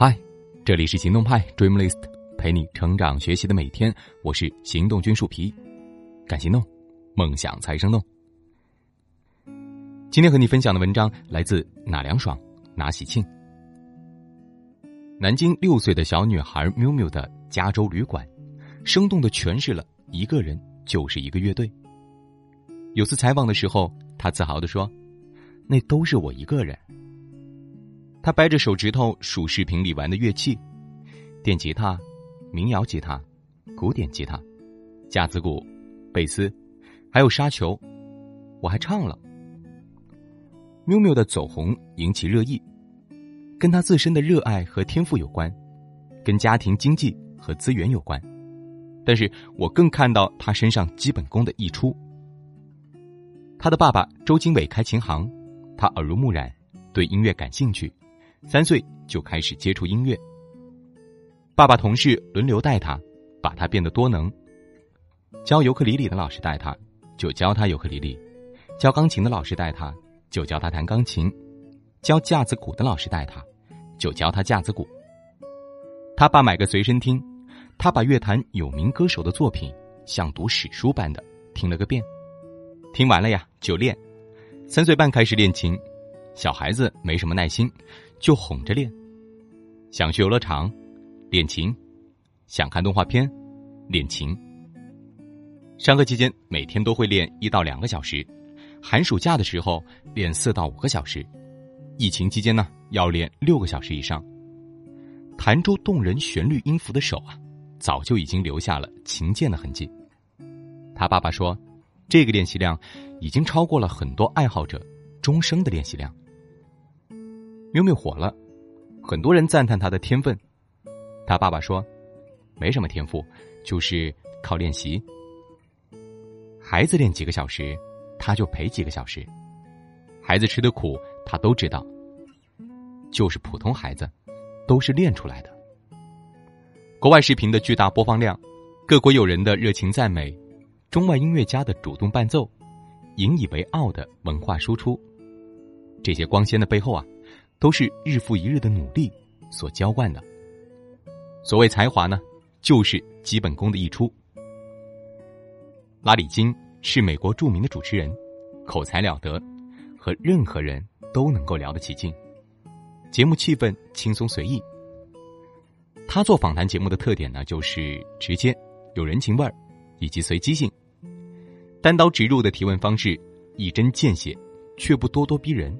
嗨，这里是行动派 Dreamlist，陪你成长学习的每天。我是行动君树皮，敢行动，梦想才生动。今天和你分享的文章来自哪凉爽哪喜庆。南京六岁的小女孩缪缪的加州旅馆，生动的诠释了一个人就是一个乐队。有次采访的时候，她自豪的说：“那都是我一个人。”他掰着手指头数视频里玩的乐器：电吉他、民谣吉他、古典吉他、架子鼓、贝斯，还有沙球。我还唱了。缪缪的走红引起热议，跟他自身的热爱和天赋有关，跟家庭经济和资源有关。但是我更看到他身上基本功的溢出。他的爸爸周经纬开琴行，他耳濡目染，对音乐感兴趣。三岁就开始接触音乐，爸爸同事轮流带他，把他变得多能。教尤克里里的老师带他，就教他尤克里里；教钢琴的老师带他，就教他弹钢琴；教架子鼓的老师带他，就教他架子鼓。他爸买个随身听，他把乐坛有名歌手的作品像读史书般的听了个遍。听完了呀，就练。三岁半开始练琴，小孩子没什么耐心。就哄着练，想去游乐场练琴，想看动画片练琴。上课期间每天都会练一到两个小时，寒暑假的时候练四到五个小时，疫情期间呢要练六个小时以上。弹出动人旋律音符的手啊，早就已经留下了琴键的痕迹。他爸爸说，这个练习量已经超过了很多爱好者终生的练习量。喵喵火了，很多人赞叹他的天分。他爸爸说：“没什么天赋，就是靠练习。孩子练几个小时，他就陪几个小时。孩子吃的苦，他都知道。就是普通孩子，都是练出来的。国外视频的巨大播放量，各国友人的热情赞美，中外音乐家的主动伴奏，引以为傲的文化输出，这些光鲜的背后啊。”都是日复一日的努力所浇灌的。所谓才华呢，就是基本功的溢出。拉里金是美国著名的主持人，口才了得，和任何人都能够聊得起劲。节目气氛轻松随意。他做访谈节目的特点呢，就是直接、有人情味儿，以及随机性。单刀直入的提问方式，一针见血，却不咄咄逼人。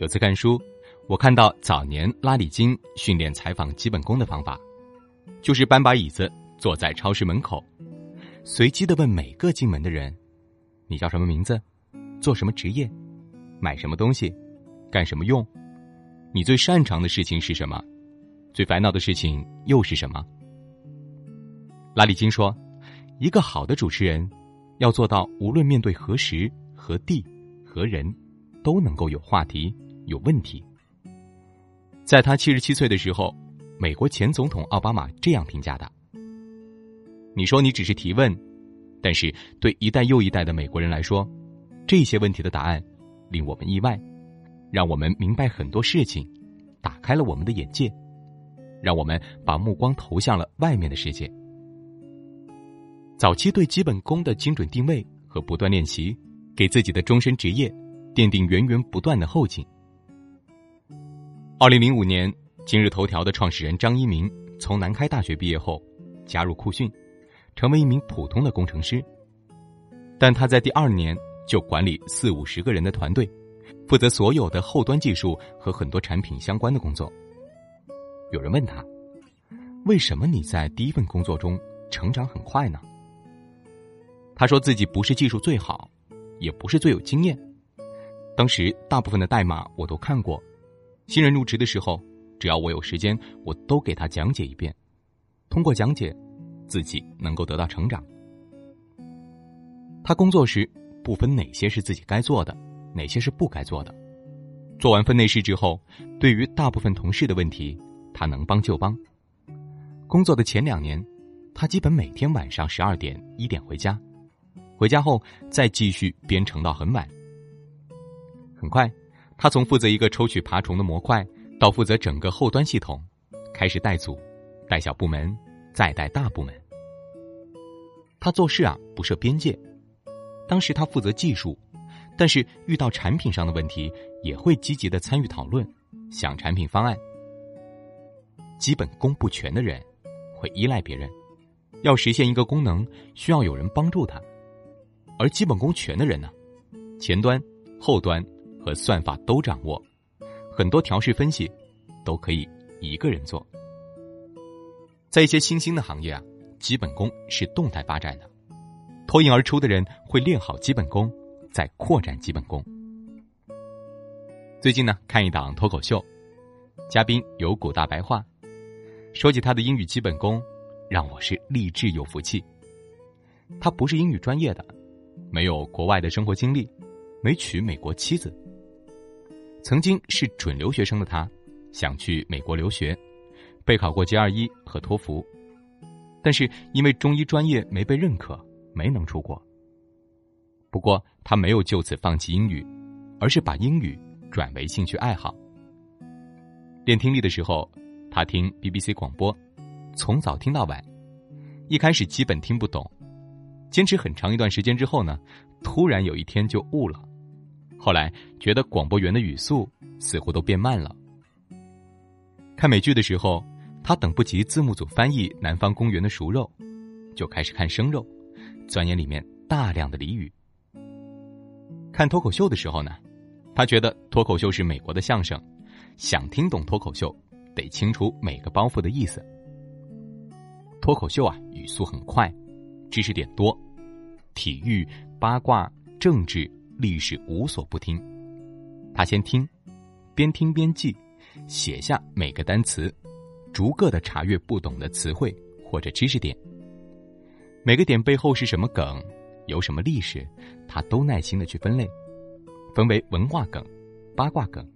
有次看书，我看到早年拉里金训练采访基本功的方法，就是搬把椅子坐在超市门口，随机的问每个进门的人：“你叫什么名字？做什么职业？买什么东西？干什么用？你最擅长的事情是什么？最烦恼的事情又是什么？”拉里金说：“一个好的主持人，要做到无论面对何时何地何人，都能够有话题。”有问题。在他七十七岁的时候，美国前总统奥巴马这样评价他：“你说你只是提问，但是对一代又一代的美国人来说，这些问题的答案令我们意外，让我们明白很多事情，打开了我们的眼界，让我们把目光投向了外面的世界。早期对基本功的精准定位和不断练习，给自己的终身职业奠定源源不断的后劲。”二零零五年，今日头条的创始人张一鸣从南开大学毕业后，加入酷讯，成为一名普通的工程师。但他在第二年就管理四五十个人的团队，负责所有的后端技术和很多产品相关的工作。有人问他，为什么你在第一份工作中成长很快呢？他说自己不是技术最好，也不是最有经验，当时大部分的代码我都看过。新人入职的时候，只要我有时间，我都给他讲解一遍。通过讲解，自己能够得到成长。他工作时不分哪些是自己该做的，哪些是不该做的。做完分内事之后，对于大部分同事的问题，他能帮就帮。工作的前两年，他基本每天晚上十二点一点回家，回家后再继续编程到很晚。很快。他从负责一个抽取爬虫的模块，到负责整个后端系统，开始带组，带小部门，再带大部门。他做事啊不设边界，当时他负责技术，但是遇到产品上的问题，也会积极的参与讨论，想产品方案。基本功不全的人，会依赖别人，要实现一个功能，需要有人帮助他。而基本功全的人呢，前端、后端和算法都掌握，很多调试分析都可以一个人做。在一些新兴的行业啊，基本功是动态发展的，脱颖而出的人会练好基本功，再扩展基本功。最近呢，看一档脱口秀，嘉宾有股大白话，说起他的英语基本功，让我是励志有福气。他不是英语专业的。没有国外的生活经历，没娶美国妻子。曾经是准留学生的他，想去美国留学，备考过 GRE 和托福，但是因为中医专业没被认可，没能出国。不过他没有就此放弃英语，而是把英语转为兴趣爱好。练听力的时候，他听 BBC 广播，从早听到晚，一开始基本听不懂。坚持很长一段时间之后呢，突然有一天就悟了。后来觉得广播员的语速似乎都变慢了。看美剧的时候，他等不及字幕组翻译《南方公园的熟肉》，就开始看生肉，钻研里面大量的俚语。看脱口秀的时候呢，他觉得脱口秀是美国的相声，想听懂脱口秀，得清楚每个包袱的意思。脱口秀啊，语速很快。知识点多，体育、八卦、政治、历史无所不听。他先听，边听边记，写下每个单词，逐个的查阅不懂的词汇或者知识点。每个点背后是什么梗，有什么历史，他都耐心的去分类，分为文化梗、八卦梗、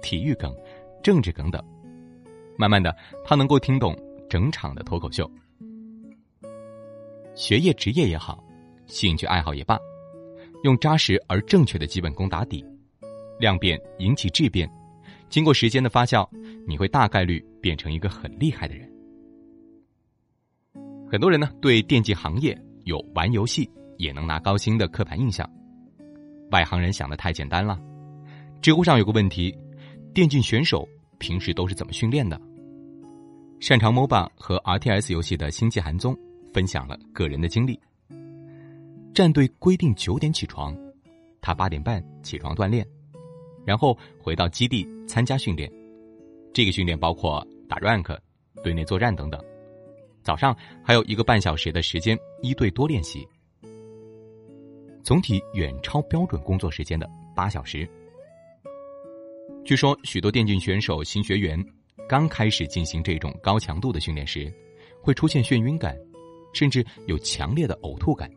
体育梗、政治梗等。慢慢的，他能够听懂整场的脱口秀。学业、职业也好，兴趣爱好也罢，用扎实而正确的基本功打底，量变引起质变，经过时间的发酵，你会大概率变成一个很厉害的人。很多人呢对电竞行业有玩游戏也能拿高薪的刻板印象，外行人想的太简单了。知乎上有个问题：电竞选手平时都是怎么训练的？擅长 MOBA 和 RTS 游戏的星际韩宗。分享了个人的经历。战队规定九点起床，他八点半起床锻炼，然后回到基地参加训练。这个训练包括打 rank、队内作战等等。早上还有一个半小时的时间一对多练习，总体远超标准工作时间的八小时。据说许多电竞选手新学员刚开始进行这种高强度的训练时，会出现眩晕感。甚至有强烈的呕吐感，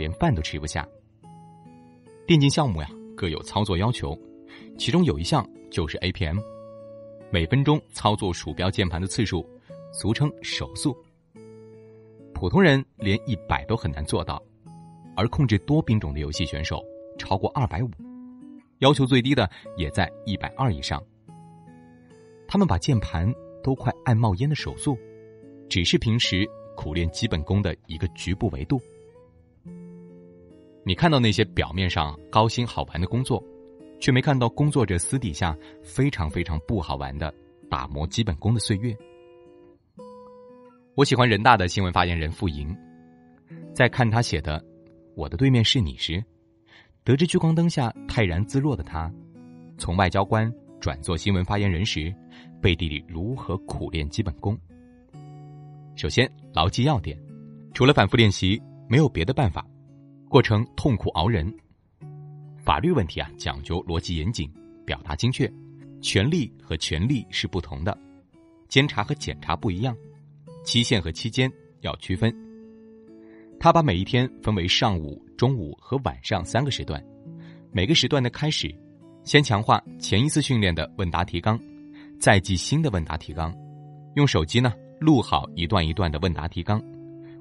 连饭都吃不下。电竞项目呀，各有操作要求，其中有一项就是 APM，每分钟操作鼠标键盘的次数，俗称手速。普通人连一百都很难做到，而控制多兵种的游戏选手超过二百五，要求最低的也在一百二以上。他们把键盘都快按冒烟的手速，只是平时。苦练基本功的一个局部维度。你看到那些表面上高薪好玩的工作，却没看到工作者私底下非常非常不好玩的打磨基本功的岁月。我喜欢人大的新闻发言人傅莹，在看他写的《我的对面是你》时，得知聚光灯下泰然自若的他，从外交官转做新闻发言人时，背地里如何苦练基本功。首先，牢记要点，除了反复练习，没有别的办法。过程痛苦熬人。法律问题啊，讲究逻辑严谨，表达精确。权利和权利是不同的，监察和检查不一样，期限和期间要区分。他把每一天分为上午、中午和晚上三个时段，每个时段的开始，先强化前一次训练的问答提纲，再记新的问答提纲，用手机呢。录好一段一段的问答提纲，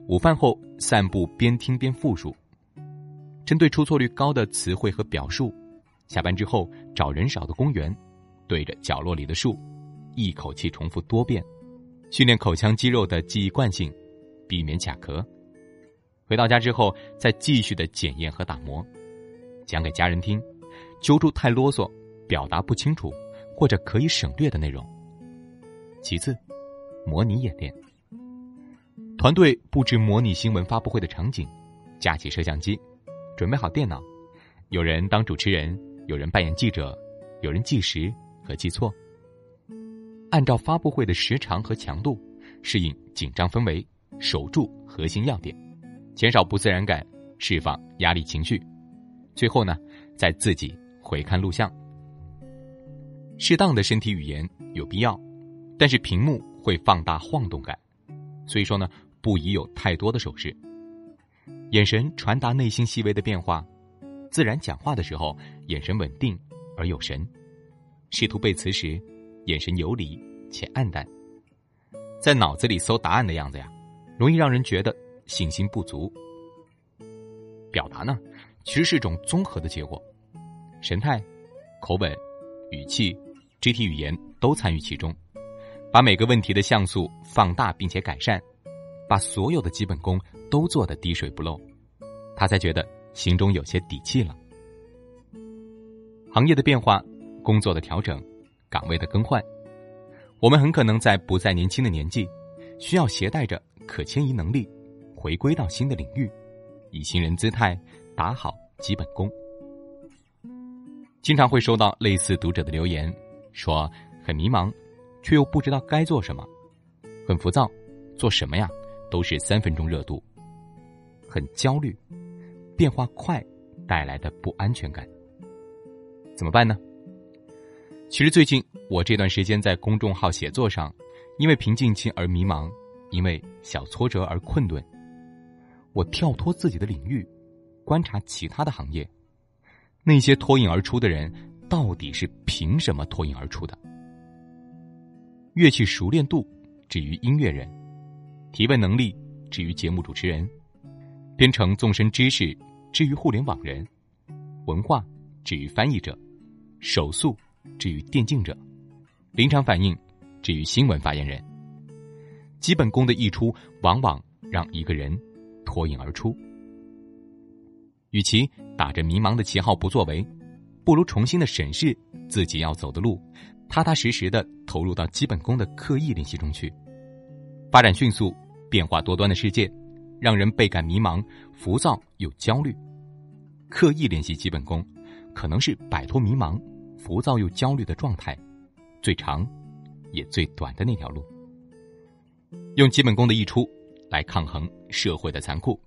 午饭后散步边听边复述。针对出错率高的词汇和表述，下班之后找人少的公园，对着角落里的树一口气重复多遍，训练口腔肌肉的记忆惯性，避免卡壳。回到家之后，再继续的检验和打磨，讲给家人听，揪出太啰嗦、表达不清楚或者可以省略的内容。其次，模拟演练。团队布置模拟新闻发布会的场景，架起摄像机，准备好电脑，有人当主持人，有人扮演记者，有人计时和记错。按照发布会的时长和强度，适应紧张氛围，守住核心要点。减少不自然感，释放压力情绪，最后呢，再自己回看录像。适当的身体语言有必要，但是屏幕会放大晃动感，所以说呢，不宜有太多的手势。眼神传达内心细微的变化，自然讲话的时候，眼神稳定而有神；试图背词时，眼神游离且暗淡。在脑子里搜答案的样子呀，容易让人觉得。信心不足，表达呢，其实是一种综合的结果，神态、口吻、语气、肢体语言都参与其中，把每个问题的像素放大并且改善，把所有的基本功都做得滴水不漏，他才觉得心中有些底气了。行业的变化、工作的调整、岗位的更换，我们很可能在不再年轻的年纪，需要携带着可迁移能力。回归到新的领域，以新人姿态打好基本功。经常会收到类似读者的留言，说很迷茫，却又不知道该做什么，很浮躁，做什么呀都是三分钟热度，很焦虑，变化快带来的不安全感，怎么办呢？其实最近我这段时间在公众号写作上，因为瓶颈期而迷茫，因为小挫折而困顿。我跳脱自己的领域，观察其他的行业，那些脱颖而出的人到底是凭什么脱颖而出的？乐器熟练度至于音乐人，提问能力至于节目主持人，编程纵深知识至于互联网人，文化至于翻译者，手速至于电竞者，临场反应至于新闻发言人。基本功的溢出，往往让一个人。脱颖而出，与其打着迷茫的旗号不作为，不如重新的审视自己要走的路，踏踏实实的投入到基本功的刻意练习中去。发展迅速、变化多端的世界，让人倍感迷茫、浮躁又焦虑。刻意练习基本功，可能是摆脱迷茫、浮躁又焦虑的状态，最长也最短的那条路。用基本功的溢出。来抗衡社会的残酷，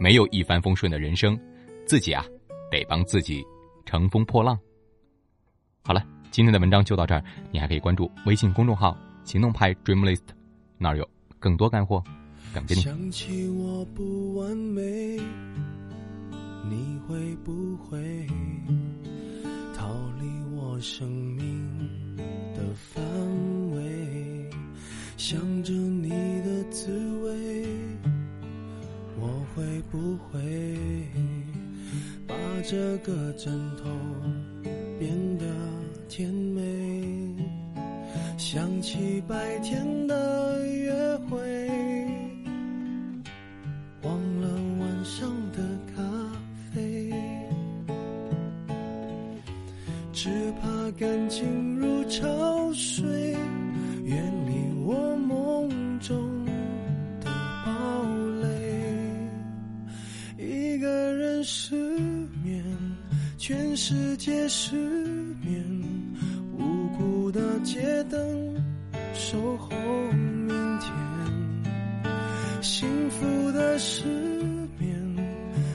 没有一帆风顺的人生，自己啊得帮自己乘风破浪。好了，今天的文章就到这儿，你还可以关注微信公众号“行动派 Dreamlist”，那儿有更多干货，想起我不完美，你会不会逃离我生命的范围？想着你的滋味，我会不会把这个枕头变得甜美？想起白天人失眠全世界失眠，无辜的街灯守候明天。幸福的失眠，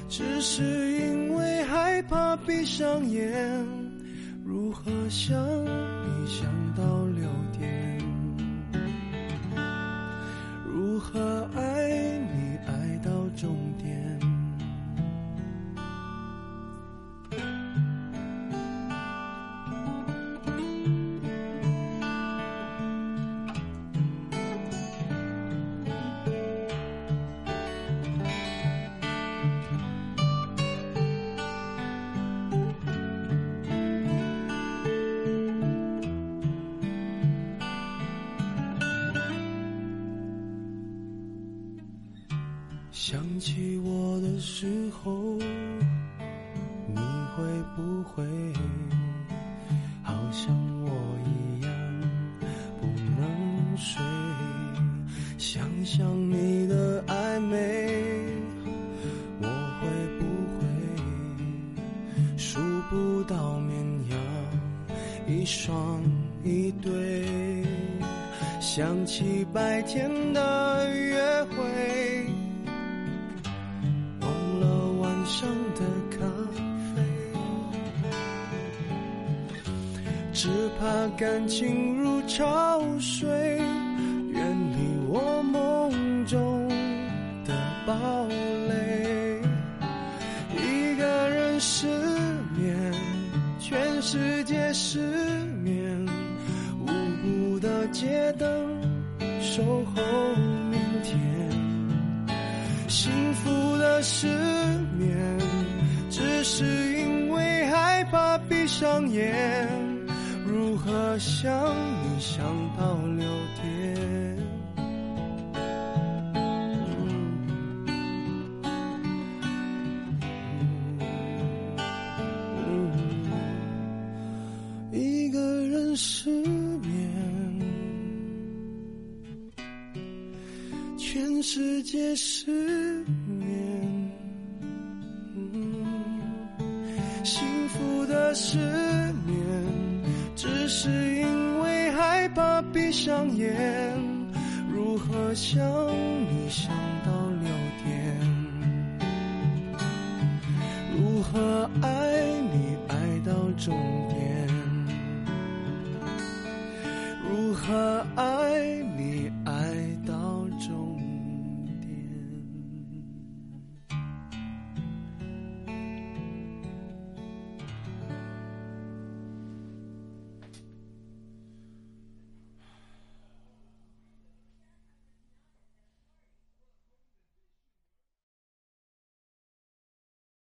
只是因为害怕闭上眼。如何想你想到六点？如何爱想起我的时候，你会不会好像我一样不能睡？想想你的暧昧，我会不会数不到绵羊一双一对？想起白天的约会。怕感情如潮水，远离我梦中的堡垒。一个人失眠，全世界失眠，无辜的街灯守候明天，幸福的失眠。只是因为害怕闭上眼，想你想到六点？一个人失眠，全世界失如何爱你爱到终点？如何爱？